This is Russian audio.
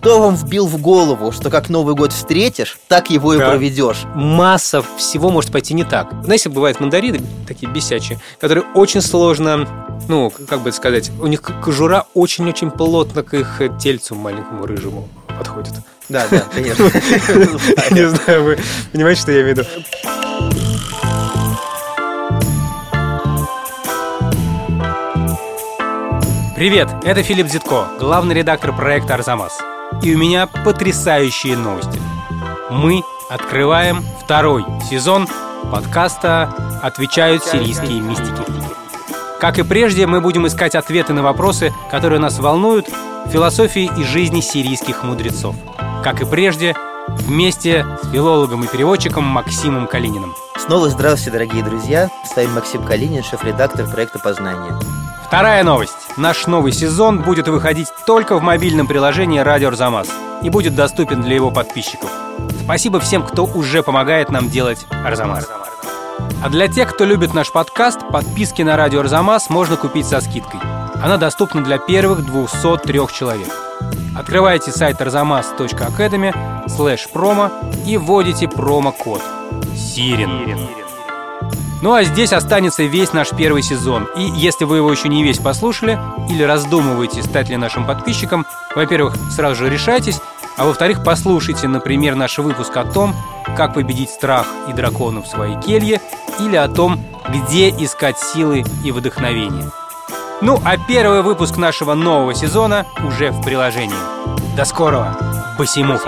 Кто вам вбил в голову, что как Новый год встретишь, так его и Да. проведешь? Масса всего может пойти не так. Знаете, бывают мандарины такие бесячие, которые очень сложно, ну, как бы сказать, у них кожура очень-очень плотно к их тельцу маленькому рыжему подходит. Да, да, конечно. Не знаю, вы понимаете, что я имею в виду? Привет, это Филипп Зитко, главный редактор проекта «Арзамас». И у меня потрясающие новости. Мы открываем второй сезон подкаста «Отвечают сирийские мистики». Как и прежде, мы будем искать ответы на вопросы, которые нас волнуют философии и жизни сирийских мудрецов. Как и прежде, вместе с филологом и переводчиком Максимом Калининым. Снова здравствуйте, дорогие друзья. С вами Максим Калинин, шеф-редактор проекта «Познание». Вторая новость. Наш новый сезон будет выходить только в мобильном приложении «Радио Арзамас» и будет доступен для его подписчиков. Спасибо всем, кто уже помогает нам делать Арзамас. А для тех, кто любит наш подкаст, подписки на радио Арзамас можно купить со скидкой. Она доступна для первых 203 человек. Открывайте сайт arzamas.academy слэш промо и вводите промокод СИРИН. Ну а здесь останется весь наш первый сезон. И если вы его еще не весь послушали или раздумываете, стать ли нашим подписчиком, во-первых, сразу же решайтесь, а во-вторых, послушайте, например, наш выпуск о том, как победить страх и драконов в своей келье, или о том, где искать силы и вдохновение. Ну, а первый выпуск нашего нового сезона уже в приложении. До скорого! Посему.